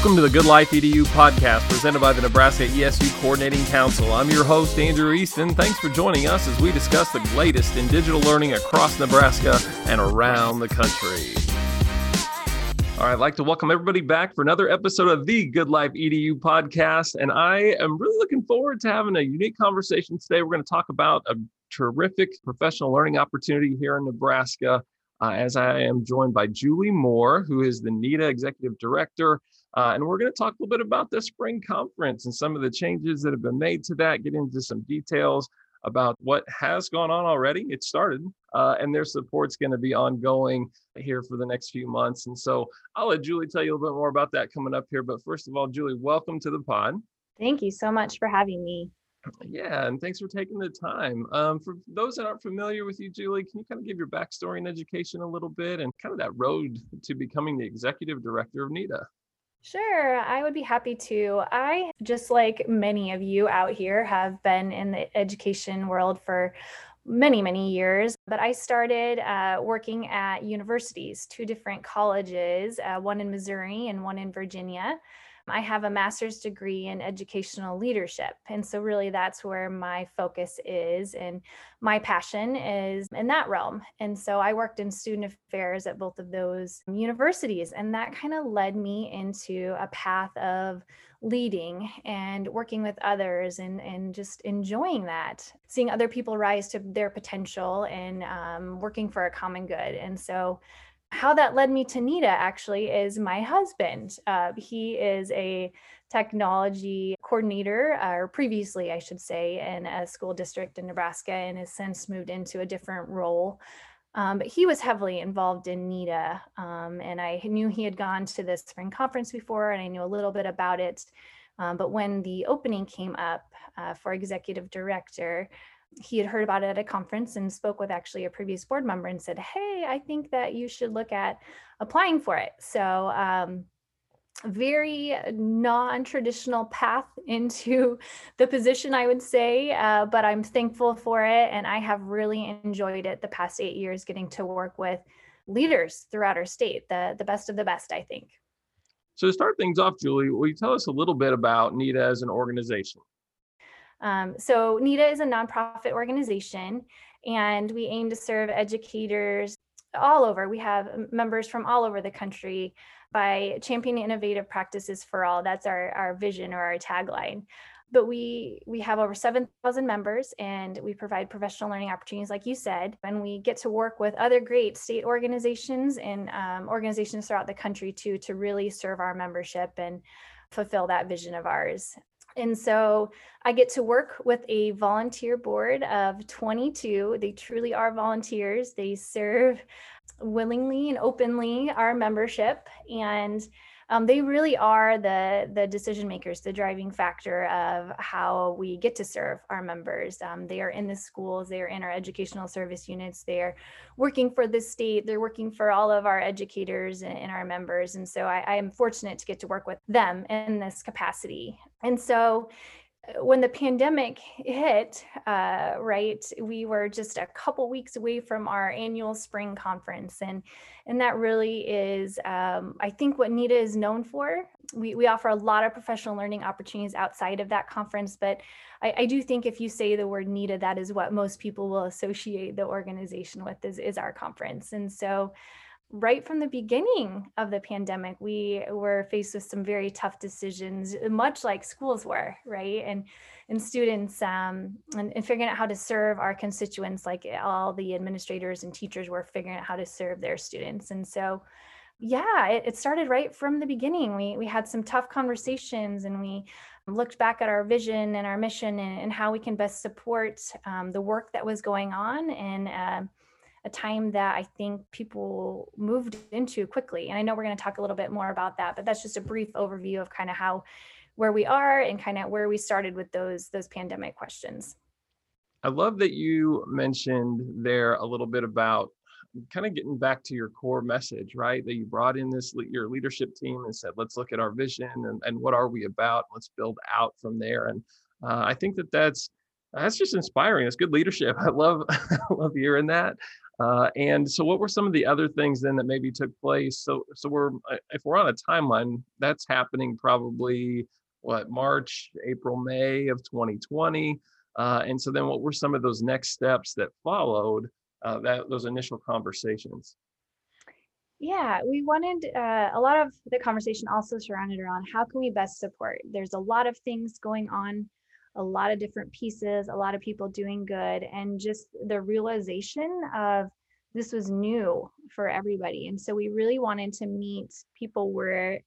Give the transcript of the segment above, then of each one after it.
Welcome to the Good Life EDU podcast presented by the Nebraska ESU Coordinating Council. I'm your host, Andrew Easton. Thanks for joining us as we discuss the latest in digital learning across Nebraska and around the country. All right, I'd like to welcome everybody back for another episode of the Good Life EDU podcast. And I am really looking forward to having a unique conversation today. We're going to talk about a terrific professional learning opportunity here in Nebraska. Uh, as I am joined by Julie Moore, who is the NETA Executive Director uh, and we're going to talk a little bit about the spring conference and some of the changes that have been made to that, get into some details about what has gone on already. It started, uh, and their support's going to be ongoing here for the next few months. And so I'll let Julie tell you a little bit more about that coming up here. But first of all, Julie, welcome to the pod. Thank you so much for having me. Yeah, and thanks for taking the time. Um, for those that aren't familiar with you, Julie, can you kind of give your backstory and education a little bit and kind of that road to becoming the executive director of NETA? Sure, I would be happy to. I, just like many of you out here, have been in the education world for many, many years. But I started uh, working at universities, two different colleges, uh, one in Missouri and one in Virginia. I have a master's degree in educational leadership. And so, really, that's where my focus is. And my passion is in that realm. And so, I worked in student affairs at both of those universities. And that kind of led me into a path of leading and working with others and, and just enjoying that, seeing other people rise to their potential and um, working for a common good. And so, how that led me to NETA actually is my husband. Uh, he is a technology coordinator, or previously, I should say, in a school district in Nebraska and has since moved into a different role. Um, but he was heavily involved in NETA. Um, and I knew he had gone to the spring conference before, and I knew a little bit about it. Um, but when the opening came up uh, for executive director, he had heard about it at a conference and spoke with actually a previous board member and said, Hey, I think that you should look at applying for it. So, um, very non-traditional path into the position i would say uh, but i'm thankful for it and i have really enjoyed it the past eight years getting to work with leaders throughout our state the, the best of the best i think so to start things off julie will you tell us a little bit about NETA as an organization um, so NETA is a nonprofit organization, and we aim to serve educators all over. We have members from all over the country by championing innovative practices for all. That's our, our vision or our tagline. But we we have over 7,000 members and we provide professional learning opportunities, like you said. And we get to work with other great state organizations and um, organizations throughout the country too to really serve our membership and fulfill that vision of ours. And so I get to work with a volunteer board of 22. They truly are volunteers. They serve willingly and openly our membership. And um, they really are the the decision makers, the driving factor of how we get to serve our members. Um, they are in the schools, they are in our educational service units, they are working for the state, they're working for all of our educators and, and our members. And so I, I am fortunate to get to work with them in this capacity. And so when the pandemic hit, uh, right, we were just a couple weeks away from our annual spring conference, and and that really is, um, I think, what NETA is known for. We we offer a lot of professional learning opportunities outside of that conference, but I, I do think if you say the word NETA, that is what most people will associate the organization with is is our conference, and so right from the beginning of the pandemic, we were faced with some very tough decisions, much like schools were, right? And and students um, and, and figuring out how to serve our constituents, like all the administrators and teachers were figuring out how to serve their students. And so, yeah, it, it started right from the beginning. We we had some tough conversations, and we looked back at our vision and our mission and, and how we can best support um, the work that was going on and. Uh, a time that I think people moved into quickly. And I know we're going to talk a little bit more about that, but that's just a brief overview of kind of how where we are and kind of where we started with those those pandemic questions. I love that you mentioned there a little bit about kind of getting back to your core message, right? That you brought in this your leadership team and said, let's look at our vision and, and what are we about? Let's build out from there. And uh, I think that that's that's just inspiring. It's good leadership. I love I love hearing that. Uh, and so, what were some of the other things then that maybe took place? So, so we're uh, if we're on a timeline, that's happening probably what March, April, May of 2020. Uh, and so then, what were some of those next steps that followed uh, that those initial conversations? Yeah, we wanted uh, a lot of the conversation also surrounded around how can we best support. There's a lot of things going on a lot of different pieces, a lot of people doing good, and just the realization of this was new for everybody. And so we really wanted to meet people where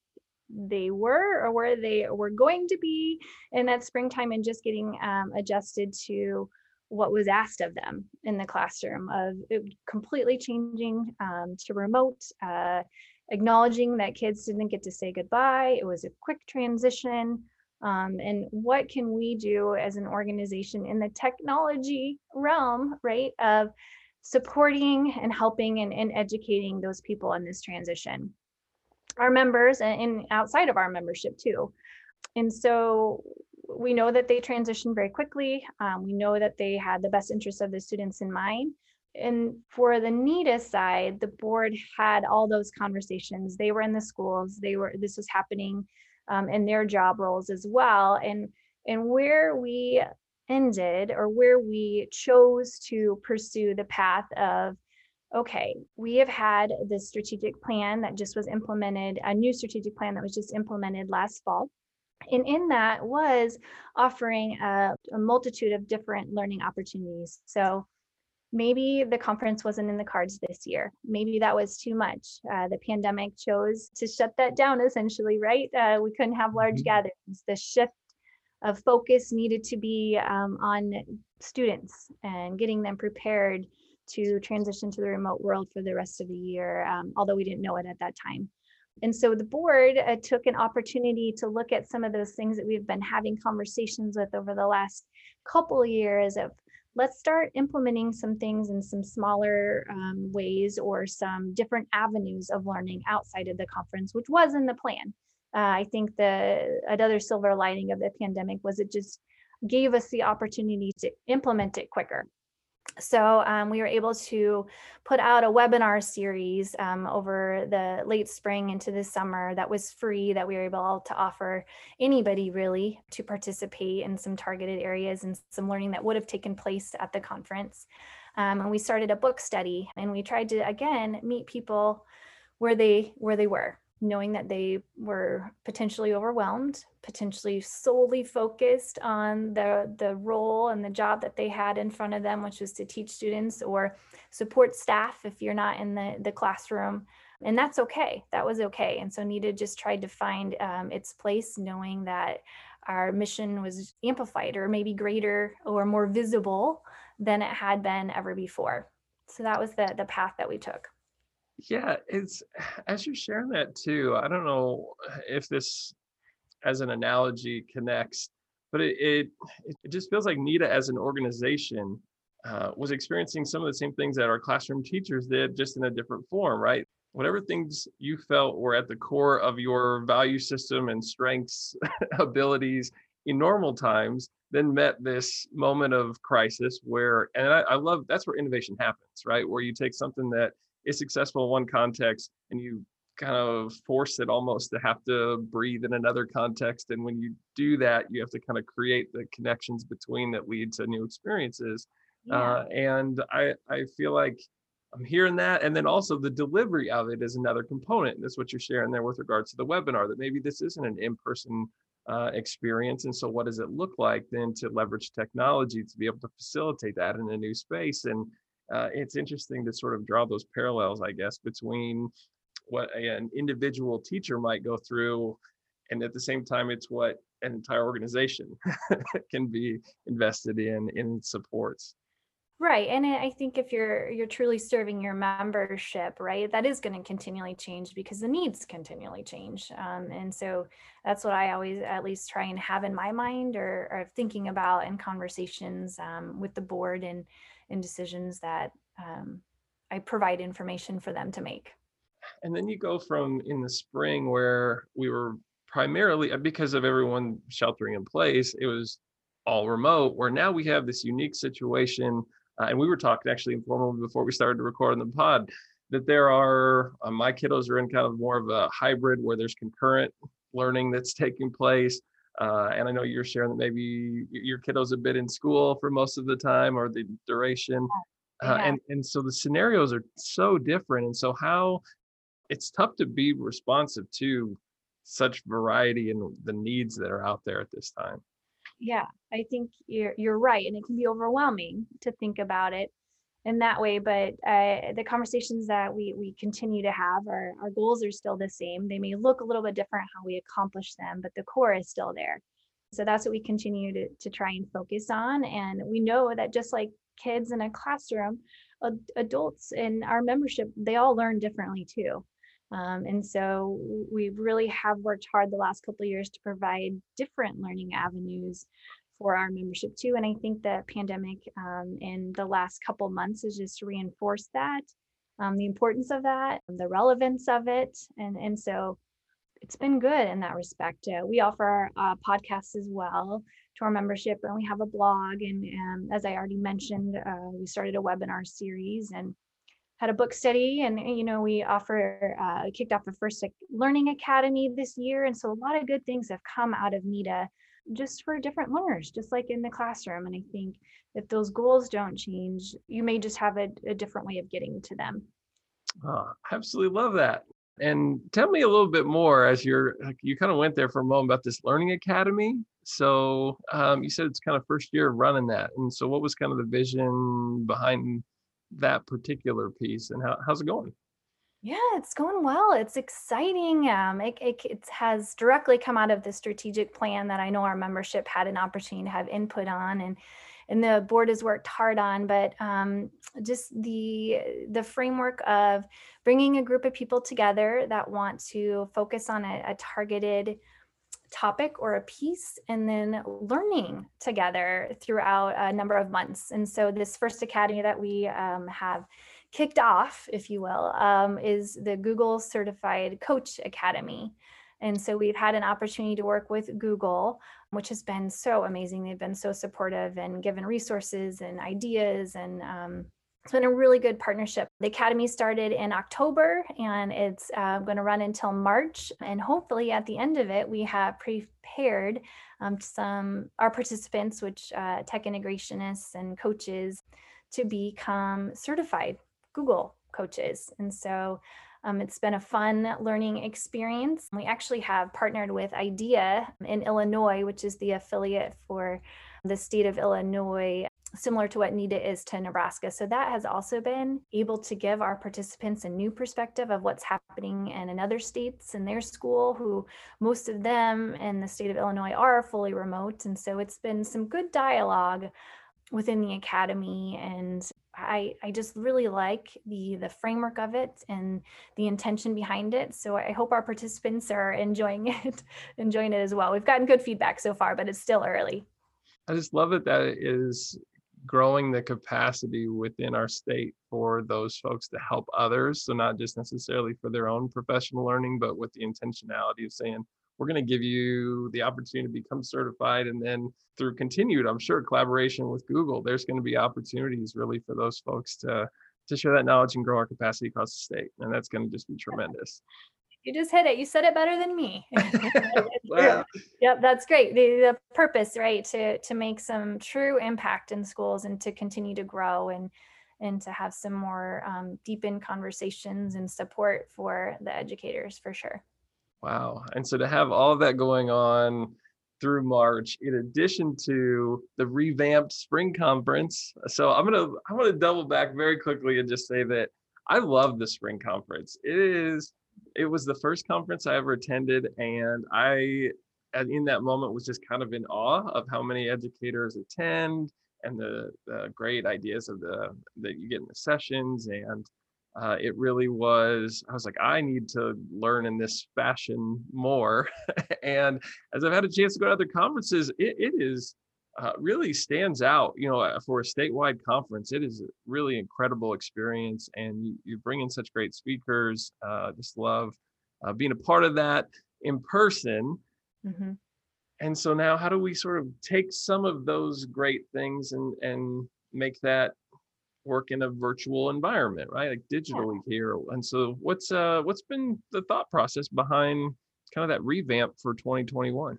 they were or where they were going to be in that springtime and just getting um, adjusted to what was asked of them in the classroom of completely changing um, to remote uh, acknowledging that kids didn't get to say goodbye it was a quick transition um, and what can we do as an organization in the technology realm, right, of supporting and helping and, and educating those people in this transition. Our members and, and outside of our membership too. And so we know that they transitioned very quickly. Um, we know that they had the best interests of the students in mind. And for the NETA side, the board had all those conversations. They were in the schools. They were. This was happening um, in their job roles as well. And, and where we ended or where we chose to pursue the path of okay, we have had this strategic plan that just was implemented, a new strategic plan that was just implemented last fall. And in that was offering a, a multitude of different learning opportunities. So maybe the conference wasn't in the cards this year. Maybe that was too much. Uh, the pandemic chose to shut that down essentially, right? Uh, we couldn't have large mm-hmm. gatherings. The shift of focus needed to be um, on students and getting them prepared to transition to the remote world for the rest of the year, um, although we didn't know it at that time. And so the board uh, took an opportunity to look at some of those things that we've been having conversations with over the last couple of years of let's start implementing some things in some smaller um, ways or some different avenues of learning outside of the conference, which was in the plan. Uh, I think the another silver lining of the pandemic was it just gave us the opportunity to implement it quicker. So um, we were able to put out a webinar series um, over the late spring into the summer that was free that we were able to offer anybody really to participate in some targeted areas and some learning that would have taken place at the conference. Um, and we started a book study and we tried to again meet people where they where they were knowing that they were potentially overwhelmed, potentially solely focused on the, the role and the job that they had in front of them, which was to teach students or support staff if you're not in the, the classroom. And that's okay. That was okay. And so NETA just tried to find um, its place, knowing that our mission was amplified or maybe greater or more visible than it had been ever before. So that was the, the path that we took. Yeah, it's as you're sharing that too. I don't know if this, as an analogy, connects, but it it, it just feels like NETA as an organization uh, was experiencing some of the same things that our classroom teachers did, just in a different form, right? Whatever things you felt were at the core of your value system and strengths, abilities in normal times, then met this moment of crisis where, and I, I love that's where innovation happens, right? Where you take something that is successful in one context and you kind of force it almost to have to breathe in another context. And when you do that you have to kind of create the connections between that lead to new experiences. Yeah. uh, and i i feel like i'm hearing that. And then also the delivery of it is another component. That's what you're sharing there with regards to the webinar that maybe this isn't an in-person uh, experience. And so what does it look like then to leverage technology to be able to facilitate that in a new space? And uh, it's interesting to sort of draw those parallels, I guess, between what an individual teacher might go through, and at the same time, it's what an entire organization can be invested in in supports. Right. And I think if you're you're truly serving your membership, right, that is going to continually change because the needs continually change. Um, and so that's what I always at least try and have in my mind or, or thinking about in conversations um, with the board and and decisions that um, I provide information for them to make. And then you go from in the spring where we were primarily uh, because of everyone sheltering in place, it was all remote, where now we have this unique situation uh, and we were talking actually informally before we started to record on the pod that there are uh, my kiddos are in kind of more of a hybrid where there's concurrent learning that's taking place uh, and I know you're sharing that maybe your kiddos a bit in school for most of the time or the duration. Uh, and, and so the scenarios are so different. And so how it's tough to be responsive to such variety and the needs that are out there at this time. Yeah, I think you're you're right, and it can be overwhelming to think about it in that way. But uh, the conversations that we we continue to have, our our goals are still the same. They may look a little bit different how we accomplish them, but the core is still there. So that's what we continue to to try and focus on. And we know that just like kids in a classroom, ad- adults in our membership, they all learn differently too. Um, and so we really have worked hard the last couple years to provide different learning avenues for our membership too. And I think the pandemic um, in the last couple months has just reinforced that, um, the importance of that, the relevance of it. And, and so it's been good in that respect. Uh, we offer uh, podcasts as well to our membership and we have a blog. And, and as I already mentioned, uh, we started a webinar series and had a book study and you know we offer uh, kicked off the first learning academy this year and so a lot of good things have come out of NETA just for different learners just like in the classroom and i think if those goals don't change you may just have a, a different way of getting to them. Oh, absolutely love that. And tell me a little bit more as you're you kind of went there for a moment about this learning academy. So um, you said it's kind of first year of running that and so what was kind of the vision behind that particular piece and how, how's it going? Yeah, it's going well. It's exciting. Um, it, it, it, has directly come out of the strategic plan that I know our membership had an opportunity to have input on, and and the board has worked hard on. But um, just the the framework of bringing a group of people together that want to focus on a, a targeted topic or a piece and then learning together throughout a number of months. And so this first academy that we um, have kicked off, if you will, um, is the Google Certified Coach Academy. And so we've had an opportunity to work with Google, which has been so amazing. They've been so supportive and given resources and ideas and um, it's been a really good partnership. The Academy started in October and it's uh, going to run until March. And hopefully, at the end of it, we have prepared um, some our participants, which uh, tech integrationists and coaches, to become certified Google coaches. And so um, it's been a fun learning experience. We actually have partnered with IDEA in Illinois, which is the affiliate for the state of Illinois similar to what NETA is to Nebraska. So that has also been able to give our participants a new perspective of what's happening in another states in their school, who most of them in the state of Illinois are fully remote. And so it's been some good dialogue within the academy and I, I just really like the the framework of it and the intention behind it. So I hope our participants are enjoying it, enjoying it as well. We've gotten good feedback so far, but it's still early. I just love it that it is growing the capacity within our state for those folks to help others. So not just necessarily for their own professional learning, but with the intentionality of saying, we're going to give you the opportunity to become certified. And then through continued, I'm sure, collaboration with Google, there's going to be opportunities really for those folks to to share that knowledge and grow our capacity across the state. And that's going to just be tremendous you just hit it. You said it better than me. wow. Yep, that's great. The, the purpose, right, to to make some true impact in schools and to continue to grow and and to have some more um, deepened conversations and support for the educators for sure. Wow. And so to have all of that going on through March, in addition to the revamped spring conference. So I'm gonna I'm gonna double back very quickly and just say that I love the spring conference. It is it was the first conference I ever attended, and I, in that moment, was just kind of in awe of how many educators attend and the, the great ideas of the that you get in the sessions. And uh, it really was. I was like, I need to learn in this fashion more. and as I've had a chance to go to other conferences, it, it is uh, really stands out. You know, uh, for a statewide conference, it is a really incredible experience, and you, you bring in such great speakers. Uh, just love uh, being a part of that in person. Mm-hmm. And so now, how do we sort of take some of those great things and and make that work in a virtual environment, right? Like digitally yeah. here. And so what's uh what's been the thought process behind kind of that revamp for 2021?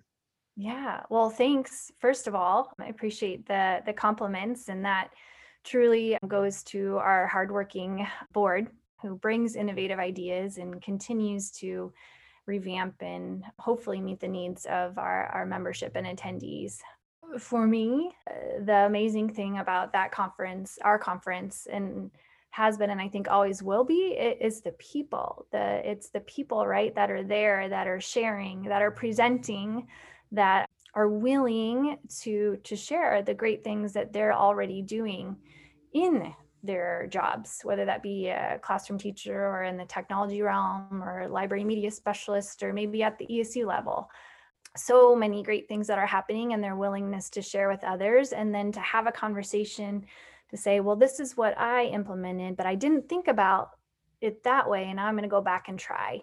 Yeah. Well, thanks. First of all, I appreciate the the compliments and that truly goes to our hardworking board who brings innovative ideas and continues to revamp and hopefully meet the needs of our, our membership and attendees. For me, uh, the amazing thing about that conference, our conference, and has been and I think always will be is the people. The it's the people, right, that are there, that are sharing, that are presenting, that are willing to to share the great things that they're already doing in their jobs, whether that be a classroom teacher or in the technology realm or library media specialist or maybe at the ESU level. So many great things that are happening and their willingness to share with others and then to have a conversation to say, well, this is what I implemented, but I didn't think about it that way. And I'm going to go back and try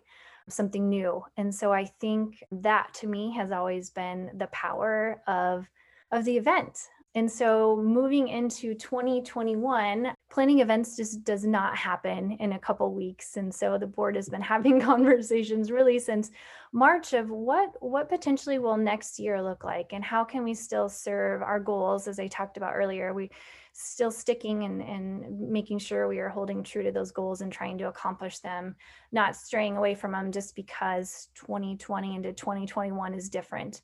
something new. And so I think that to me has always been the power of of the event and so moving into 2021, planning events just does not happen in a couple weeks. And so the board has been having conversations really since March of what what potentially will next year look like and how can we still serve our goals as I talked about earlier. We still sticking and, and making sure we are holding true to those goals and trying to accomplish them, not straying away from them just because 2020 into 2021 is different.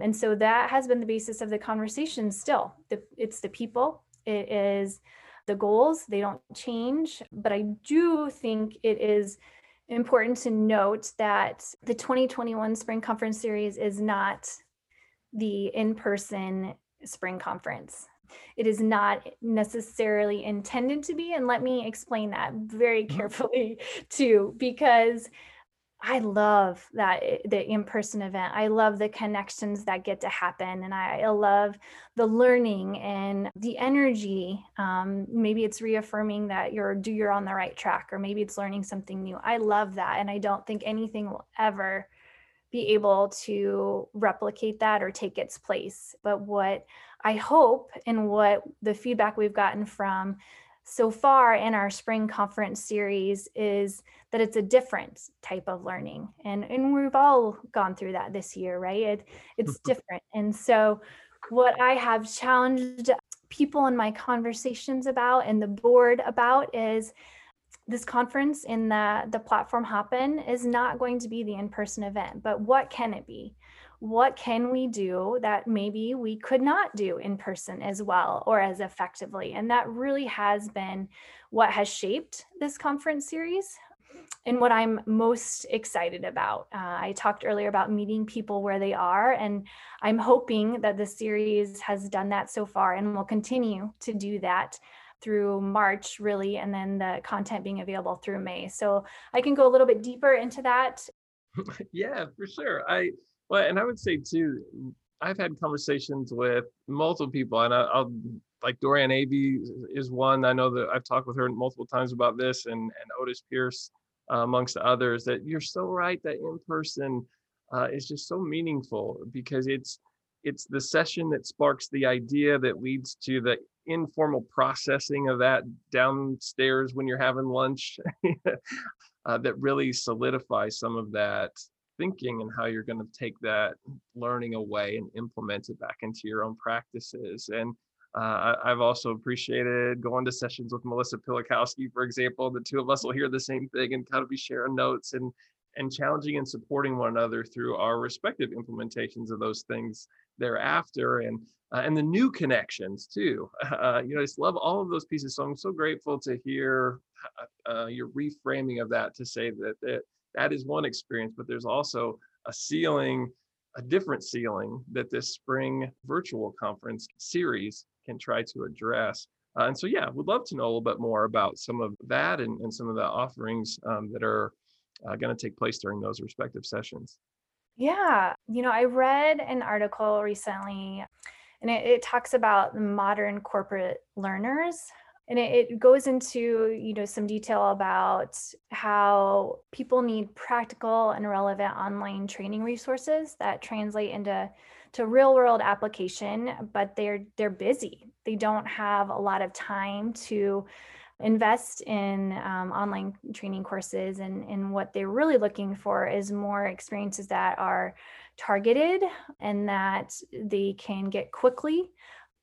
And so that has been the basis of the conversation still. The, it's the people, it is the goals, they don't change. But I do think it is important to note that the 2021 Spring Conference Series is not the in person spring conference. It is not necessarily intended to be. And let me explain that very mm-hmm. carefully too, because I love that eh, the in-person event. I love the connections that get to happen, and I, love the learning and the energy. Um, maybe it's reaffirming that you're do you're on the right track, or maybe it's learning something new. I love that, and I don't think anything will ever be able to replicate that or take its place. But what I hope, and what the feedback we've gotten from so far in our spring conference series is that it's a different type of learning. And and we've all gone through that this year right? It, it's different. And so what i have challenged people in my conversations about and the board about is this conference in the the platform Hopin is not going to be the in-person event but what can it be what can we do that maybe we could not do in person as well or as effectively? And that really has been what has shaped this conference series and what I'm most excited about. Uh, I talked earlier about meeting people where they are, and I'm hoping that the series has done that so far and will continue to do that through March, really, and then the content being available through May. So I can go a little bit deeper into that. yeah, for sure. I well, and I would say too, I've had conversations with multiple people, and I, will like Dorian Avey is one. I know that I've talked with her multiple times about this, and and Otis Pierce, uh, amongst others. That you're so right that in person uh, is just so meaningful because it's it's the session that sparks the idea that leads to the informal processing of that downstairs when you're having lunch uh, that really solidifies some of that thinking and how you're going to take that learning away and implement it back into your own practices. And uh, I've also appreciated going to sessions with Melissa Pilikowski, for example. The two of us will hear the same thing and kind of be sharing notes and and challenging and supporting one another through our respective implementations of those things thereafter and uh, and the new connections too uh, you know i just love all of those pieces so i'm so grateful to hear uh, uh your reframing of that to say that, that that is one experience, but there's also a ceiling, a different ceiling that this spring virtual conference series can try to address. Uh, and so, yeah, we'd love to know a little bit more about some of that and, and some of the offerings um, that are uh, going to take place during those respective sessions. Yeah, you know, I read an article recently and it, it talks about modern corporate learners and it, it, goes into you know some detail about how people need practical and relevant online training resources that translate into to real world application but they're they're busy. They don't have a lot of time to invest in um, online training courses and, and what they're really looking for is more experiences that are targeted and that they can get quickly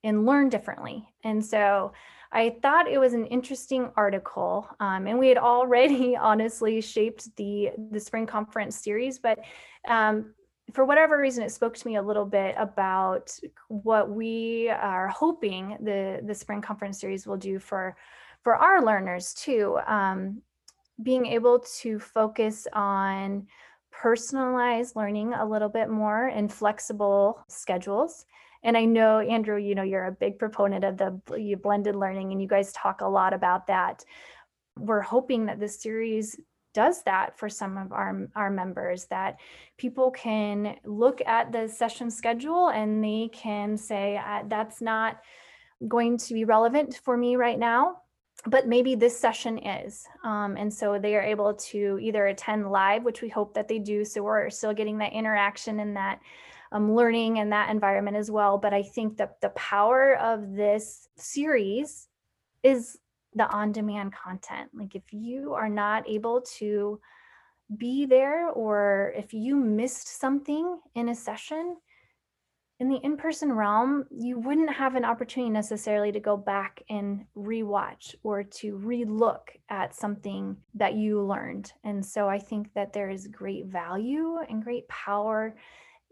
and learn differently. And so I thought it was an interesting article, um, and we had already honestly shaped the the spring conference series, but um, for whatever reason, it spoke to me a little bit about what we are hoping the the spring conference series will do for for our learners too. Um, being able to focus on personalized learning a little bit more and flexible schedules and I know, Andrew, you know, you're a big proponent of the blended learning and you guys talk a lot about that. We're hoping that this series does that for some of our, our members that people can look at the session schedule and they can say that's not going to be relevant for me right now but maybe this session is um, and so they are able to either attend live which we hope that they do so we're still getting that interaction and that um, learning in that environment as well. But I think that the power of this series is the on demand content. Like if you are not able to be there or if you missed something in a session, in the in-person realm, you wouldn't have an opportunity necessarily to go back and rewatch or to relook at something that you learned. And so I think that there is great value and great power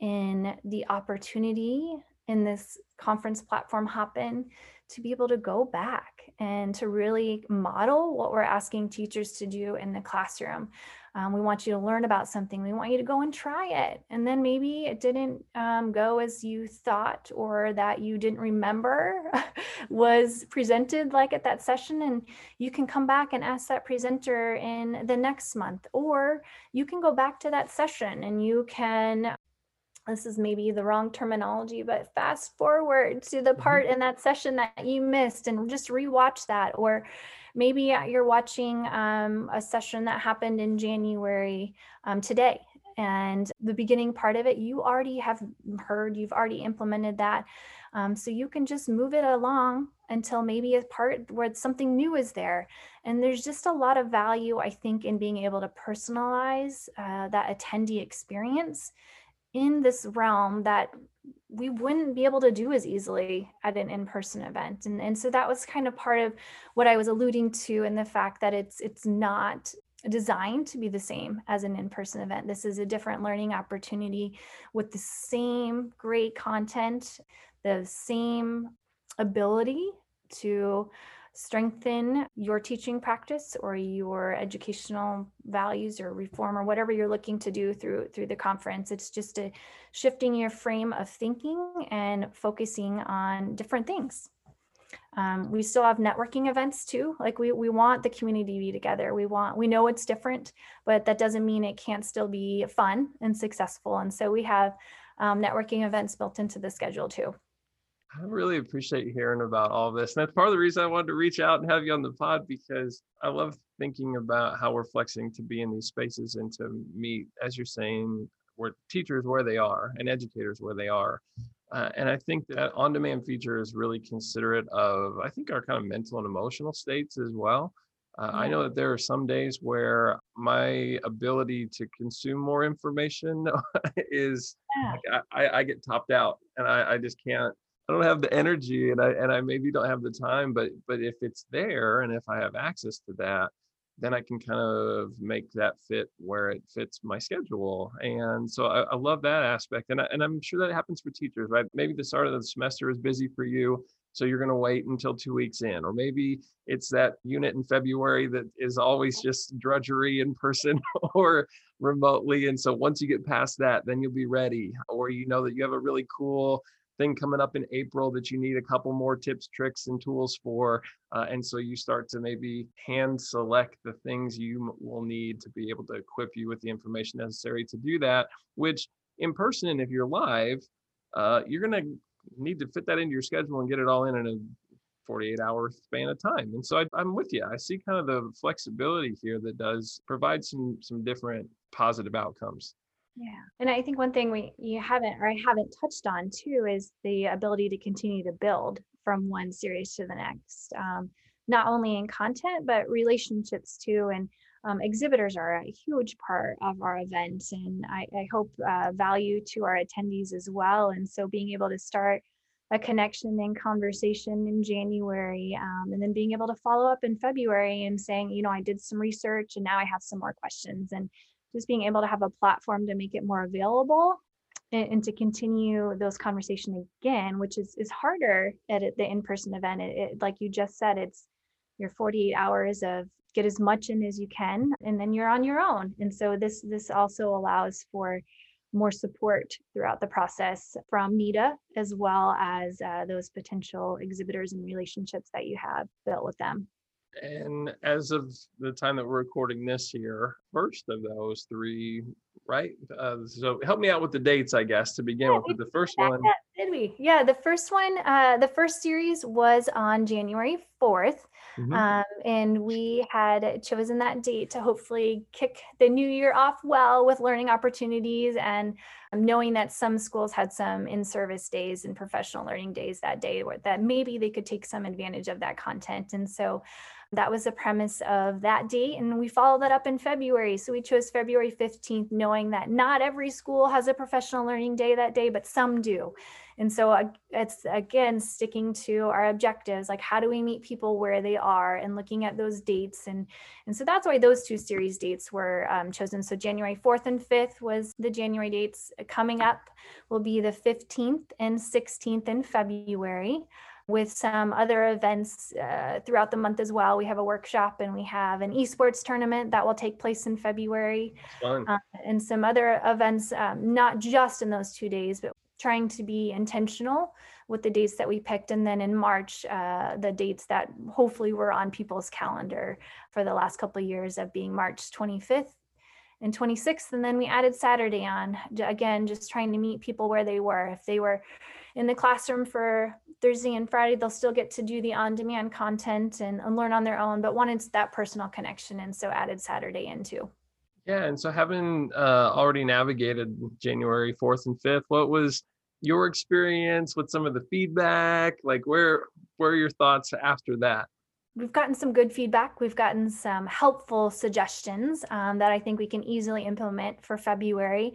in the opportunity in this conference platform Hopin to be able to go back and to really model what we're asking teachers to do in the classroom. Um, we want you to learn about something. We want you to go and try it. And then maybe it didn't um, go as you thought or that you didn't remember was presented like at that session. And you can come back and ask that presenter in the next month, or you can go back to that session and you can this is maybe the wrong terminology, but fast forward to the mm-hmm. part in that session that you missed and just rewatch that. Or maybe you're watching um, a session that happened in January um, today. And the beginning part of it, you already have heard, you've already implemented that. Um, so you can just move it along until maybe a part where something new is there. And there's just a lot of value, I think, in being able to personalize uh, that attendee experience in this realm that we wouldn't be able to do as easily at an in-person event. And, and so that was kind of part of what i was alluding to in the fact that it's it's not designed to be the same as an in-person event. This is a different learning opportunity with the same great content the same ability to strengthen your teaching practice or your educational values or reform or whatever you're looking to do through through the conference. It's just a shifting your frame of thinking and focusing on different things. Um, we still have networking events too. Like we, we want the community to be together. We want we know it's different but that doesn't mean it can't still be fun and successful. And so we have um, networking events built into the schedule too I really appreciate hearing about all this. And that's part of the reason I wanted to reach out and have you on the pod because I love thinking about how we're flexing to be in these spaces and to meet, as you're saying, where teachers where they are and educators where they are. Uh, and I think that on-demand feature is really considerate of, I think, our kind of mental and emotional states as well. Uh, I know that there are some days where my ability to consume more information is, yeah. I, I, get topped out and I, I just can't I don't have the energy and I and I maybe don't have the time, but but if it's there and if I have access to that, then I can kind of make that fit where it fits my schedule. And so I, I love that aspect. And, I, and I'm sure that happens for teachers, right? Maybe the start of the semester is busy for you. So you're going to wait until two weeks in, or maybe it's that unit in February that is always just drudgery in person or remotely. And so once you get past that, then you'll be ready, or you know that you have a really cool thing coming up in April that you need a couple more tips, tricks, and tools for. Uh, and so you start to maybe hand select the things you will need to be able to equip you with the information necessary to do that, which in person, and if you're live, uh, you're going to need to fit that into your schedule and get it all in in a 48 hour span of time. And so I, I'm with you. I see kind of the flexibility here that does provide some some different positive outcomes. Yeah. And I think one thing we you haven't or I haven't touched on too is the ability to continue to build from one series to the next. Um, not only in content, but relationships too. And um, exhibitors are a huge part of our event and I, I hope uh, value to our attendees as well. And so being able to start a connection and conversation in January, um, and then being able to follow up in February and saying, you know, I did some research and now I have some more questions, and just being able to have a platform to make it more available and, and to continue those conversations again, which is is harder at the in-person event. It, it, like you just said, it's your 48 hours of get as much in as you can, and then you're on your own. And so this this also allows for more support throughout the process from NETA, as well as uh, those potential exhibitors and relationships that you have built with them. And as of the time that we're recording this year, first of those three, right? Uh, so help me out with the dates, I guess, to begin yeah, with. The first one. Did we? Yeah, the first one, uh, the first series was on January 4th. Mm-hmm. Um, and we had chosen that date to hopefully kick the new year off well with learning opportunities and knowing that some schools had some in-service days and professional learning days that day where that maybe they could take some advantage of that content. And so that was the premise of that date. And we followed that up in February. So we chose February 15th, knowing that not every school has a professional learning day that day, but some do. And so it's again sticking to our objectives like how do we meet people where they are and looking at those dates. And, and so that's why those two series dates were um, chosen. So January 4th and 5th was the January dates. Coming up will be the 15th and 16th in February with some other events uh, throughout the month as well. We have a workshop and we have an esports tournament that will take place in February. Uh, and some other events, um, not just in those two days, but trying to be intentional with the dates that we picked. And then in March, uh, the dates that hopefully were on people's calendar for the last couple of years of being March 25th and 26th. And then we added Saturday on, again, just trying to meet people where they were. If they were in the classroom for Thursday and Friday, they'll still get to do the on demand content and, and learn on their own, but wanted that personal connection. And so added Saturday in too. Yeah. And so having uh, already navigated January 4th and 5th, what was your experience with some of the feedback? Like where, where are your thoughts after that? We've gotten some good feedback. We've gotten some helpful suggestions um, that I think we can easily implement for February.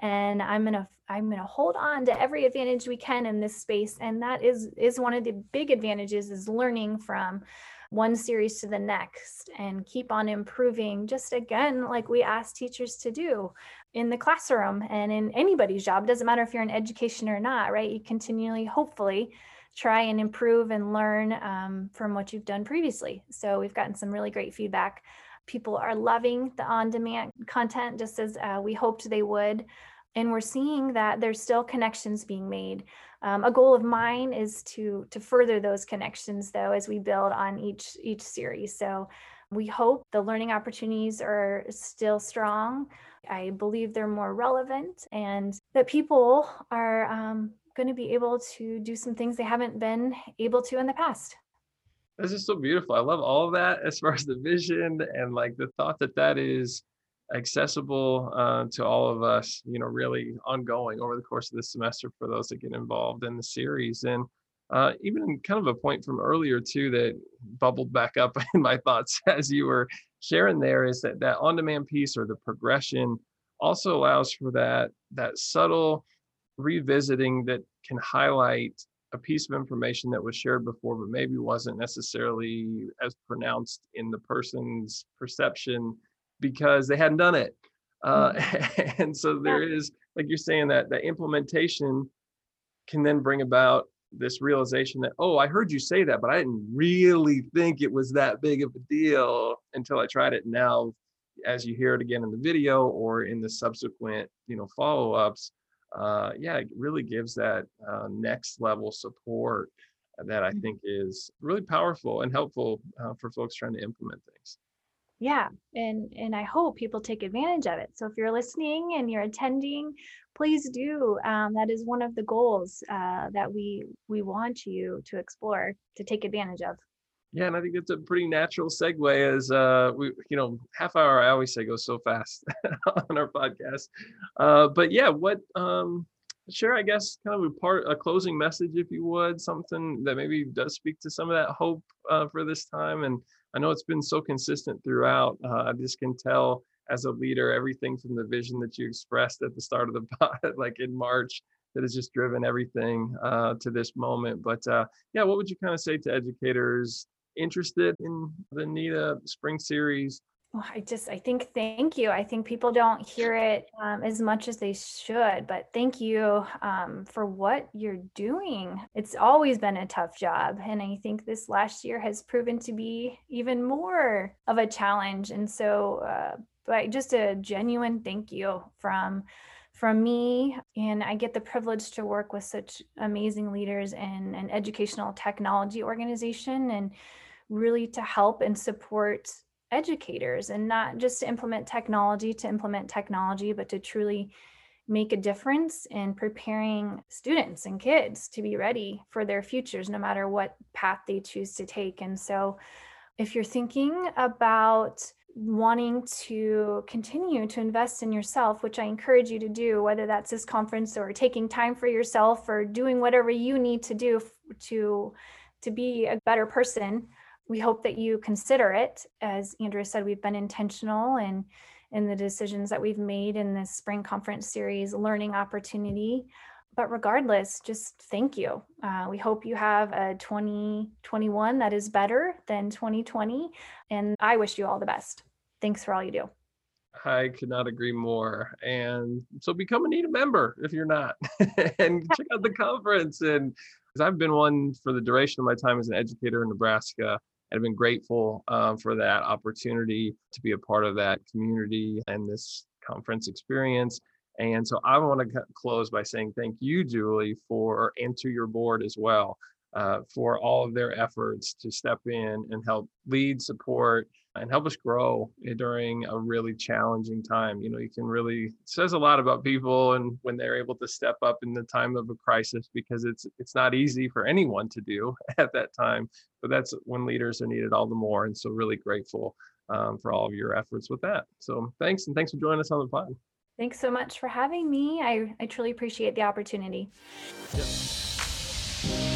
And i'm gonna i'm gonna hold on to every advantage we can in this space. And that is is one of the big advantages is learning from one series to the next and keep on improving just again like we ask teachers to do in the classroom and in anybody's job. Doesn't matter if you're in education or not right? You continually hopefully try and improve and learn um, from what you've done previously so we've gotten some really great feedback People are loving the on demand content just as uh, we hoped they would. And we're seeing that there's still connections being made. Um, a goal of mine is to to further those connections though as we build on each each series. So we hope the learning opportunities are still strong. I believe they're more relevant and that people are um, going to be able to do some things they haven't been able to in the past that's just so beautiful. I love all of that as far as the vision and like the thought that that is accessible uh, to all of us, you know, really ongoing over the course of the semester for those that get involved in the series. And uh, even kind of a point from earlier too that bubbled back up in my thoughts as you were sharing there is that that on-demand piece or the progression also allows for that that subtle revisiting that can highlight a piece of information that was shared before, but maybe wasn't necessarily as pronounced in the person's perception because they hadn't done it. Uh, mm-hmm. and so there is, like you're saying, that the implementation can then bring about this realization that, oh, I heard you say that, but I didn't really think it was that big of a deal until I tried it. Now, as you hear it again in the video or in the subsequent, you know, follow-ups, uh, yeah, it really gives that uh, next level support that I mm-hmm. think is really powerful and helpful uh, for folks trying to implement things. yeah and and i hope people take advantage of it so if you're listening and you're attending please do um, that is one of the goals uh, that we we want you to explore to take advantage of yeah and i think it's a pretty natural segue as uh we you know half hour i always say goes so fast on our podcast uh but yeah what um share i guess kind of a part a closing message if you would something that maybe does speak to some of that hope uh, for this time and I know it's been so consistent throughout. Uh, I just can tell as a leader everything from the vision that you expressed at the start of the pod, like in March, that has just driven everything uh, to this moment. But uh, yeah, what would you kind of say to educators interested in the NETA Spring Series? Well, I just, I think, thank you. I think people don't hear it um, as much as they should, but thank you um, for what you're doing. It's always been a tough job. And I think this last year has proven to be even more of a challenge. And so, uh, but just a genuine thank you from from me and i get the privilege to work with such amazing leaders in an educational technology organization and really to help and support educators and not just to implement technology to implement technology, but to truly make a difference in preparing students and kids to be ready for their futures, no matter what path they choose to take. And so, if you're thinking about wanting to continue to invest in yourself, which I encourage you to do, whether that's this conference or taking time for yourself or doing whatever you need to do to to be a better person we hope that you consider it. As Andrea said, we've been intentional in, in the decisions that we've made in this spring conference series learning opportunity. But regardless, just thank you. Uh, we hope you have a 2021 that is better than 2020. And I wish you all the best. Thanks for all you do. I could not agree more. And so become a NETA member if you're not, and check out the conference. And because I've been one for the duration of my time as an educator in Nebraska, I've been grateful um, for that opportunity to be a part of that community and this conference experience. And so I want to close by saying thank you, Julie, for and to your board as well uh, for all of their efforts to step in and help lead, support, and help us grow during a really challenging time. You know, you can really says a lot about people and when they're able to step up in the time of a crisis because it's it's not easy for anyone to do at that time. But that's when leaders are needed all the more. And so really grateful um, for all of your efforts with that. So thanks and thanks for joining us on the pod. Thanks so much for having me. I, I truly appreciate the opportunity. Yep.